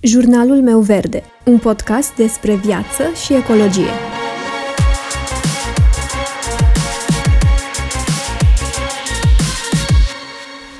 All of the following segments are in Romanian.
Jurnalul meu verde, un podcast despre viață și ecologie.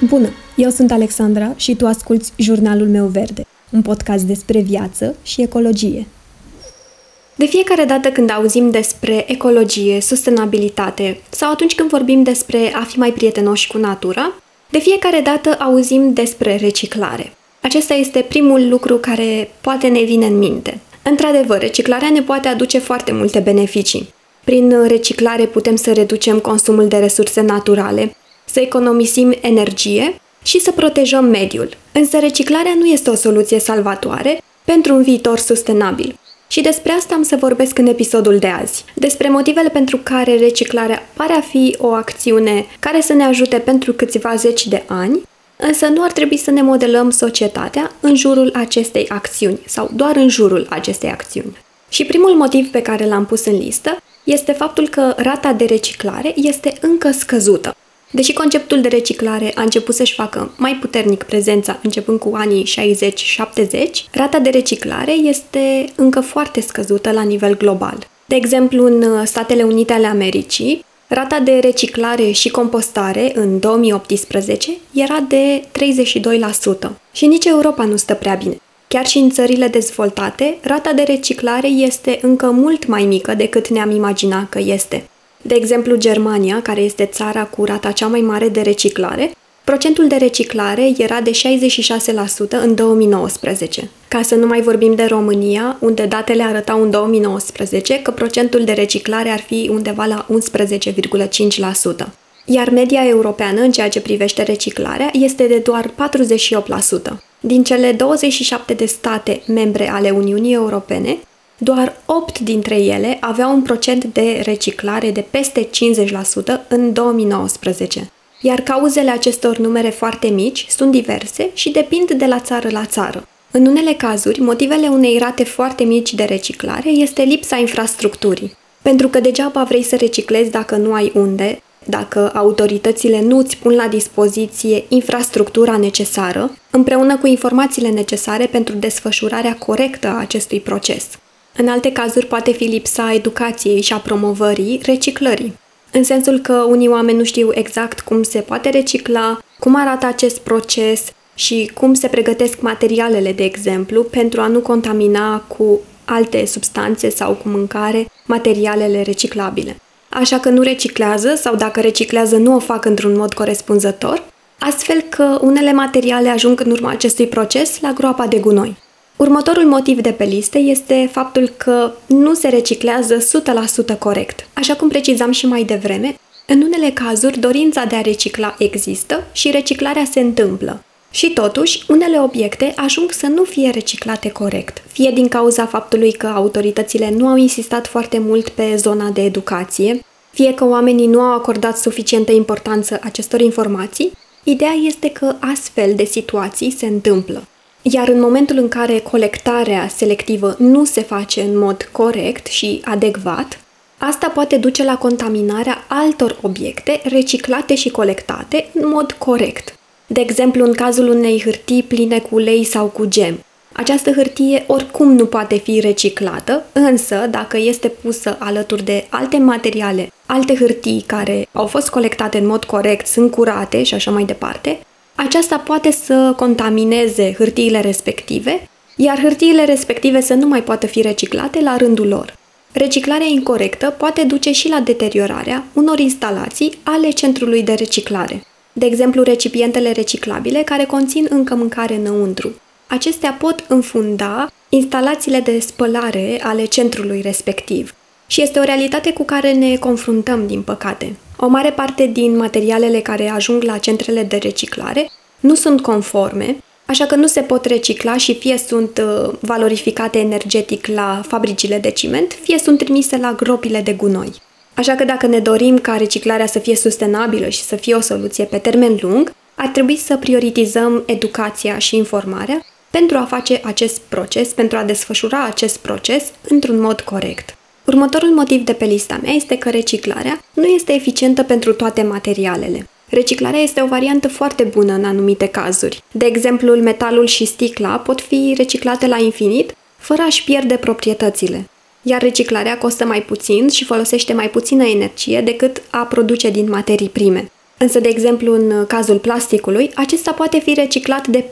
Bună, eu sunt Alexandra și tu asculți Jurnalul meu verde, un podcast despre viață și ecologie. De fiecare dată când auzim despre ecologie, sustenabilitate sau atunci când vorbim despre a fi mai prietenoși cu natura, de fiecare dată auzim despre reciclare. Acesta este primul lucru care poate ne vine în minte. Într-adevăr, reciclarea ne poate aduce foarte multe beneficii. Prin reciclare putem să reducem consumul de resurse naturale, să economisim energie și să protejăm mediul. Însă reciclarea nu este o soluție salvatoare pentru un viitor sustenabil. Și despre asta am să vorbesc în episodul de azi. Despre motivele pentru care reciclarea pare a fi o acțiune care să ne ajute pentru câțiva zeci de ani, însă nu ar trebui să ne modelăm societatea în jurul acestei acțiuni sau doar în jurul acestei acțiuni. Și primul motiv pe care l-am pus în listă este faptul că rata de reciclare este încă scăzută. Deși conceptul de reciclare a început să-și facă mai puternic prezența începând cu anii 60-70, rata de reciclare este încă foarte scăzută la nivel global. De exemplu, în Statele Unite ale Americii, rata de reciclare și compostare în 2018 era de 32% și nici Europa nu stă prea bine. Chiar și în țările dezvoltate, rata de reciclare este încă mult mai mică decât ne-am imagina că este. De exemplu, Germania, care este țara cu rata cea mai mare de reciclare, procentul de reciclare era de 66% în 2019. Ca să nu mai vorbim de România, unde datele arătau în 2019 că procentul de reciclare ar fi undeva la 11,5%. Iar media europeană în ceea ce privește reciclarea este de doar 48%. Din cele 27 de state membre ale Uniunii Europene, doar 8 dintre ele aveau un procent de reciclare de peste 50% în 2019. Iar cauzele acestor numere foarte mici sunt diverse și depind de la țară la țară. În unele cazuri, motivele unei rate foarte mici de reciclare este lipsa infrastructurii. Pentru că degeaba vrei să reciclezi dacă nu ai unde, dacă autoritățile nu îți pun la dispoziție infrastructura necesară, împreună cu informațiile necesare pentru desfășurarea corectă a acestui proces. În alte cazuri poate fi lipsa educației și a promovării reciclării. În sensul că unii oameni nu știu exact cum se poate recicla, cum arată acest proces și cum se pregătesc materialele, de exemplu, pentru a nu contamina cu alte substanțe sau cu mâncare materialele reciclabile. Așa că nu reciclează sau dacă reciclează nu o fac într-un mod corespunzător, astfel că unele materiale ajung în urma acestui proces la groapa de gunoi. Următorul motiv de pe listă este faptul că nu se reciclează 100% corect. Așa cum precizam și mai devreme, în unele cazuri dorința de a recicla există și reciclarea se întâmplă. Și totuși, unele obiecte ajung să nu fie reciclate corect, fie din cauza faptului că autoritățile nu au insistat foarte mult pe zona de educație, fie că oamenii nu au acordat suficientă importanță acestor informații, ideea este că astfel de situații se întâmplă. Iar în momentul în care colectarea selectivă nu se face în mod corect și adecvat, asta poate duce la contaminarea altor obiecte reciclate și colectate în mod corect. De exemplu, în cazul unei hârtii pline cu ulei sau cu gem. Această hârtie oricum nu poate fi reciclată, însă dacă este pusă alături de alte materiale, alte hârtii care au fost colectate în mod corect, sunt curate și așa mai departe, aceasta poate să contamineze hârtiile respective, iar hârtiile respective să nu mai poată fi reciclate la rândul lor. Reciclarea incorrectă poate duce și la deteriorarea unor instalații ale centrului de reciclare. De exemplu, recipientele reciclabile care conțin încă mâncare înăuntru. Acestea pot înfunda instalațiile de spălare ale centrului respectiv. Și este o realitate cu care ne confruntăm, din păcate. O mare parte din materialele care ajung la centrele de reciclare nu sunt conforme, așa că nu se pot recicla și fie sunt uh, valorificate energetic la fabricile de ciment, fie sunt trimise la gropile de gunoi. Așa că dacă ne dorim ca reciclarea să fie sustenabilă și să fie o soluție pe termen lung, ar trebui să prioritizăm educația și informarea pentru a face acest proces, pentru a desfășura acest proces într-un mod corect. Următorul motiv de pe lista mea este că reciclarea nu este eficientă pentru toate materialele. Reciclarea este o variantă foarte bună în anumite cazuri. De exemplu, metalul și sticla pot fi reciclate la infinit, fără a-și pierde proprietățile. Iar reciclarea costă mai puțin și folosește mai puțină energie decât a produce din materii prime. Însă, de exemplu, în cazul plasticului, acesta poate fi reciclat de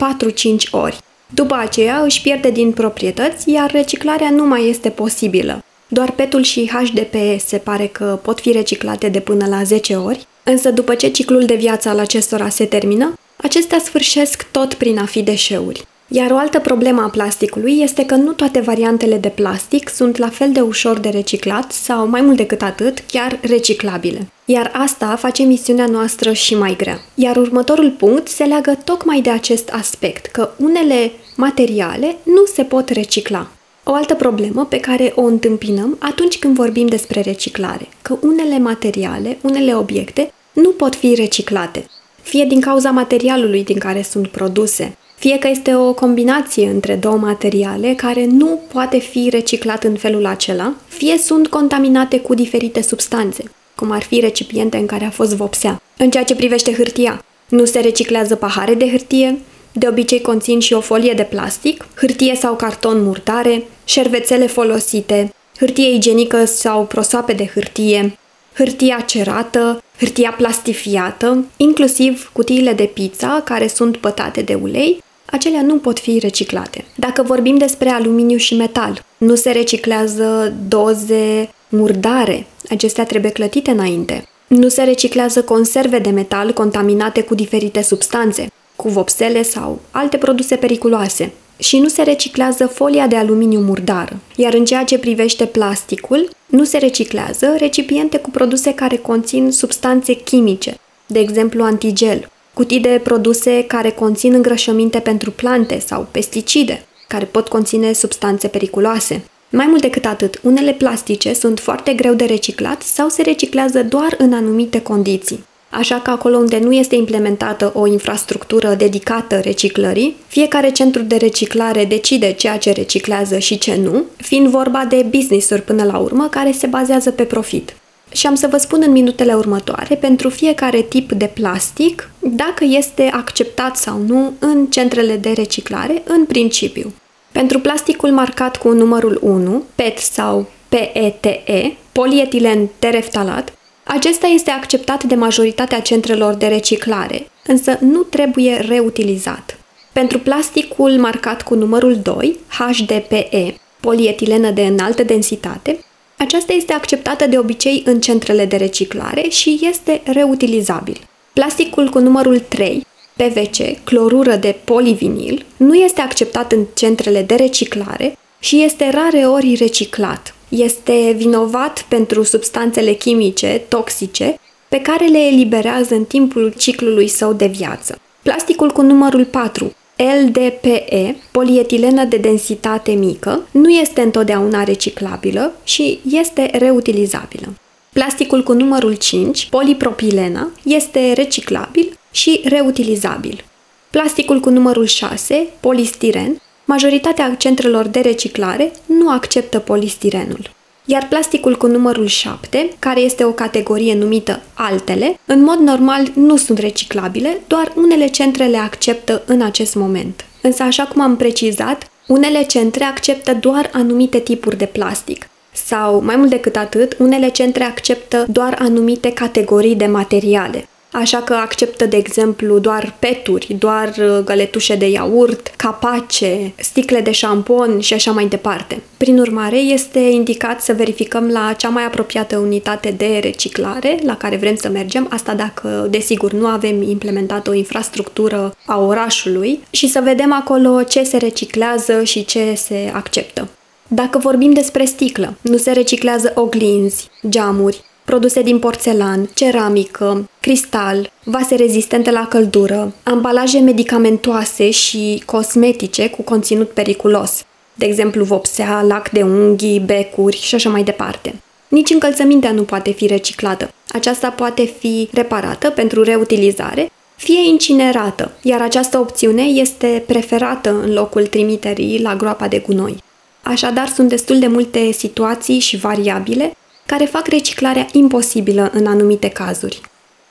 4-5 ori. După aceea își pierde din proprietăți, iar reciclarea nu mai este posibilă. Doar petul și HDPE se pare că pot fi reciclate de până la 10 ori, însă după ce ciclul de viață al acestora se termină, acestea sfârșesc tot prin a fi deșeuri. Iar o altă problemă a plasticului este că nu toate variantele de plastic sunt la fel de ușor de reciclat sau, mai mult decât atât, chiar reciclabile. Iar asta face misiunea noastră și mai grea. Iar următorul punct se leagă tocmai de acest aspect, că unele materiale nu se pot recicla. O altă problemă pe care o întâmpinăm atunci când vorbim despre reciclare, că unele materiale, unele obiecte nu pot fi reciclate, fie din cauza materialului din care sunt produse, fie că este o combinație între două materiale care nu poate fi reciclat în felul acela, fie sunt contaminate cu diferite substanțe, cum ar fi recipiente în care a fost vopsea. În ceea ce privește hârtia, nu se reciclează pahare de hârtie, de obicei conțin și o folie de plastic, hârtie sau carton murdare, șervețele folosite, hârtie igienică sau prosoape de hârtie, hârtia cerată, hârtia plastifiată, inclusiv cutiile de pizza care sunt pătate de ulei, acelea nu pot fi reciclate. Dacă vorbim despre aluminiu și metal, nu se reciclează doze murdare, acestea trebuie clătite înainte. Nu se reciclează conserve de metal contaminate cu diferite substanțe, cu vopsele sau alte produse periculoase. Și nu se reciclează folia de aluminiu murdară. Iar în ceea ce privește plasticul, nu se reciclează recipiente cu produse care conțin substanțe chimice, de exemplu antigel, cutii de produse care conțin îngrășăminte pentru plante sau pesticide, care pot conține substanțe periculoase. Mai mult decât atât, unele plastice sunt foarte greu de reciclat sau se reciclează doar în anumite condiții. Așa că acolo unde nu este implementată o infrastructură dedicată reciclării, fiecare centru de reciclare decide ceea ce reciclează și ce nu, fiind vorba de business-uri până la urmă care se bazează pe profit. Și am să vă spun în minutele următoare, pentru fiecare tip de plastic, dacă este acceptat sau nu în centrele de reciclare, în principiu. Pentru plasticul marcat cu numărul 1, PET sau PETE, polietilen tereftalat, acesta este acceptat de majoritatea centrelor de reciclare, însă nu trebuie reutilizat. Pentru plasticul marcat cu numărul 2, HDPE, polietilenă de înaltă densitate, aceasta este acceptată de obicei în centrele de reciclare și este reutilizabil. Plasticul cu numărul 3, PVC, clorură de polivinil, nu este acceptat în centrele de reciclare și este rare ori reciclat. Este vinovat pentru substanțele chimice toxice pe care le eliberează în timpul ciclului său de viață. Plasticul cu numărul 4, LDPE, polietilenă de densitate mică, nu este întotdeauna reciclabilă și este reutilizabilă. Plasticul cu numărul 5, polipropilena, este reciclabil și reutilizabil. Plasticul cu numărul 6, polistiren, majoritatea centrelor de reciclare nu acceptă polistirenul. Iar plasticul cu numărul 7, care este o categorie numită altele, în mod normal nu sunt reciclabile, doar unele centre le acceptă în acest moment. Însă, așa cum am precizat, unele centre acceptă doar anumite tipuri de plastic. Sau, mai mult decât atât, unele centre acceptă doar anumite categorii de materiale așa că acceptă, de exemplu, doar peturi, doar uh, găletușe de iaurt, capace, sticle de șampon și așa mai departe. Prin urmare, este indicat să verificăm la cea mai apropiată unitate de reciclare la care vrem să mergem, asta dacă, desigur, nu avem implementat o infrastructură a orașului și să vedem acolo ce se reciclează și ce se acceptă. Dacă vorbim despre sticlă, nu se reciclează oglinzi, geamuri, produse din porțelan, ceramică, cristal, vase rezistente la căldură, ambalaje medicamentoase și cosmetice cu conținut periculos, de exemplu vopsea, lac de unghii, becuri și așa mai departe. Nici încălțămintea nu poate fi reciclată. Aceasta poate fi reparată pentru reutilizare, fie incinerată, iar această opțiune este preferată în locul trimiterii la groapa de gunoi. Așadar, sunt destul de multe situații și variabile care fac reciclarea imposibilă în anumite cazuri.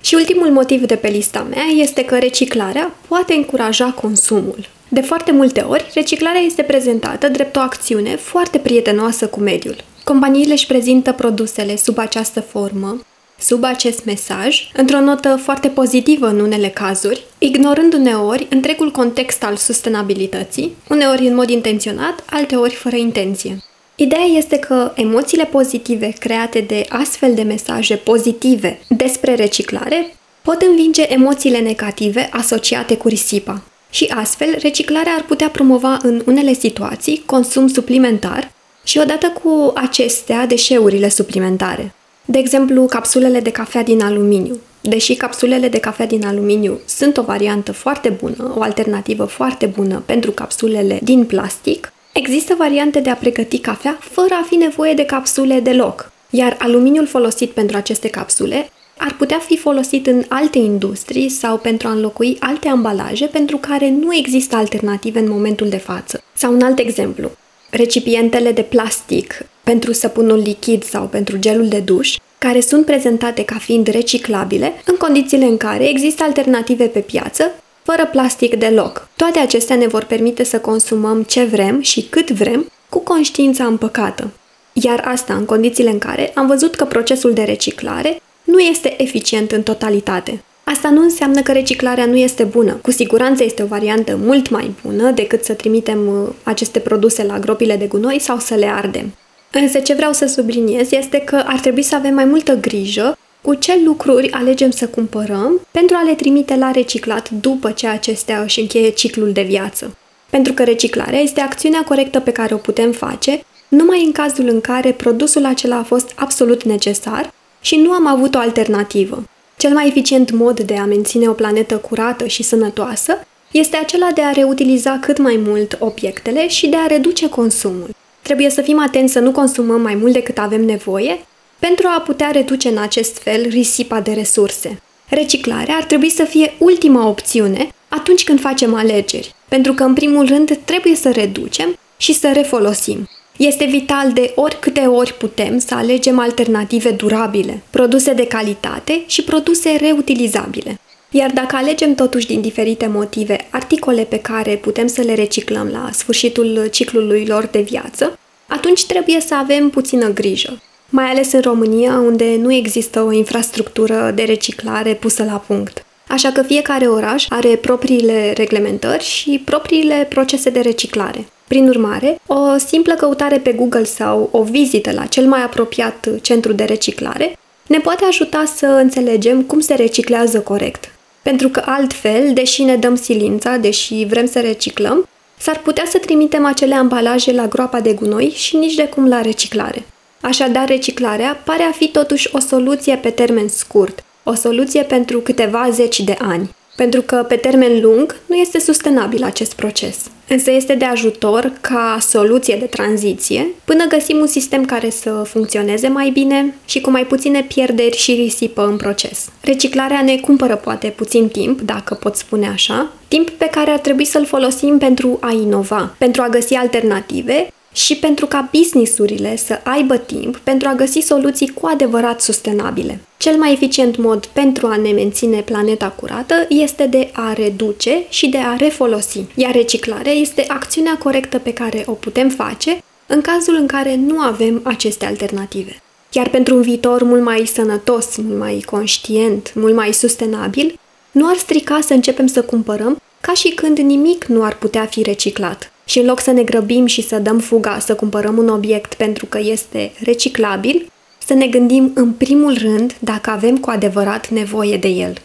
Și ultimul motiv de pe lista mea este că reciclarea poate încuraja consumul. De foarte multe ori, reciclarea este prezentată drept o acțiune foarte prietenoasă cu mediul. Companiile își prezintă produsele sub această formă, sub acest mesaj, într-o notă foarte pozitivă în unele cazuri, ignorând uneori întregul context al sustenabilității, uneori în mod intenționat, alteori fără intenție. Ideea este că emoțiile pozitive create de astfel de mesaje pozitive despre reciclare pot învinge emoțiile negative asociate cu risipa. Și astfel, reciclarea ar putea promova în unele situații consum suplimentar și odată cu acestea deșeurile suplimentare. De exemplu, capsulele de cafea din aluminiu. Deși capsulele de cafea din aluminiu sunt o variantă foarte bună, o alternativă foarte bună pentru capsulele din plastic, există variante de a pregăti cafea fără a fi nevoie de capsule deloc. Iar aluminiul folosit pentru aceste capsule ar putea fi folosit în alte industrii sau pentru a înlocui alte ambalaje pentru care nu există alternative în momentul de față. Sau un alt exemplu, recipientele de plastic pentru săpunul lichid sau pentru gelul de duș, care sunt prezentate ca fiind reciclabile, în condițiile în care există alternative pe piață, fără plastic deloc. Toate acestea ne vor permite să consumăm ce vrem și cât vrem, cu conștiința împăcată. Iar asta în condițiile în care am văzut că procesul de reciclare nu este eficient în totalitate. Asta nu înseamnă că reciclarea nu este bună. Cu siguranță este o variantă mult mai bună decât să trimitem uh, aceste produse la gropile de gunoi sau să le ardem. Însă ce vreau să subliniez este că ar trebui să avem mai multă grijă cu ce lucruri alegem să cumpărăm pentru a le trimite la reciclat după ce acestea își încheie ciclul de viață. Pentru că reciclarea este acțiunea corectă pe care o putem face numai în cazul în care produsul acela a fost absolut necesar și nu am avut o alternativă. Cel mai eficient mod de a menține o planetă curată și sănătoasă este acela de a reutiliza cât mai mult obiectele și de a reduce consumul. Trebuie să fim atenți să nu consumăm mai mult decât avem nevoie pentru a putea reduce în acest fel risipa de resurse. Reciclarea ar trebui să fie ultima opțiune atunci când facem alegeri, pentru că în primul rând trebuie să reducem și să refolosim. Este vital de oricâte ori putem să alegem alternative durabile, produse de calitate și produse reutilizabile. Iar dacă alegem totuși din diferite motive articole pe care putem să le reciclăm la sfârșitul ciclului lor de viață, atunci trebuie să avem puțină grijă, mai ales în România, unde nu există o infrastructură de reciclare pusă la punct. Așa că fiecare oraș are propriile reglementări și propriile procese de reciclare. Prin urmare, o simplă căutare pe Google sau o vizită la cel mai apropiat centru de reciclare ne poate ajuta să înțelegem cum se reciclează corect. Pentru că altfel, deși ne dăm silința, deși vrem să reciclăm, s-ar putea să trimitem acele ambalaje la groapa de gunoi și nici de cum la reciclare. Așadar, reciclarea pare a fi totuși o soluție pe termen scurt, o soluție pentru câteva zeci de ani, pentru că pe termen lung nu este sustenabil acest proces. Însă este de ajutor ca soluție de tranziție până găsim un sistem care să funcționeze mai bine și cu mai puține pierderi și risipă în proces. Reciclarea ne cumpără poate puțin timp, dacă pot spune așa, timp pe care ar trebui să-l folosim pentru a inova, pentru a găsi alternative și pentru ca businessurile să aibă timp pentru a găsi soluții cu adevărat sustenabile. Cel mai eficient mod pentru a ne menține planeta curată este de a reduce și de a refolosi, iar reciclarea este acțiunea corectă pe care o putem face în cazul în care nu avem aceste alternative. Chiar pentru un viitor mult mai sănătos, mult mai conștient, mult mai sustenabil, nu ar strica să începem să cumpărăm ca și când nimic nu ar putea fi reciclat. Și în loc să ne grăbim și să dăm fuga să cumpărăm un obiect pentru că este reciclabil, să ne gândim în primul rând dacă avem cu adevărat nevoie de el.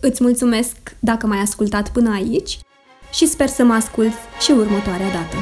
Îți mulțumesc dacă m-ai ascultat până aici și sper să mă ascult și următoarea dată.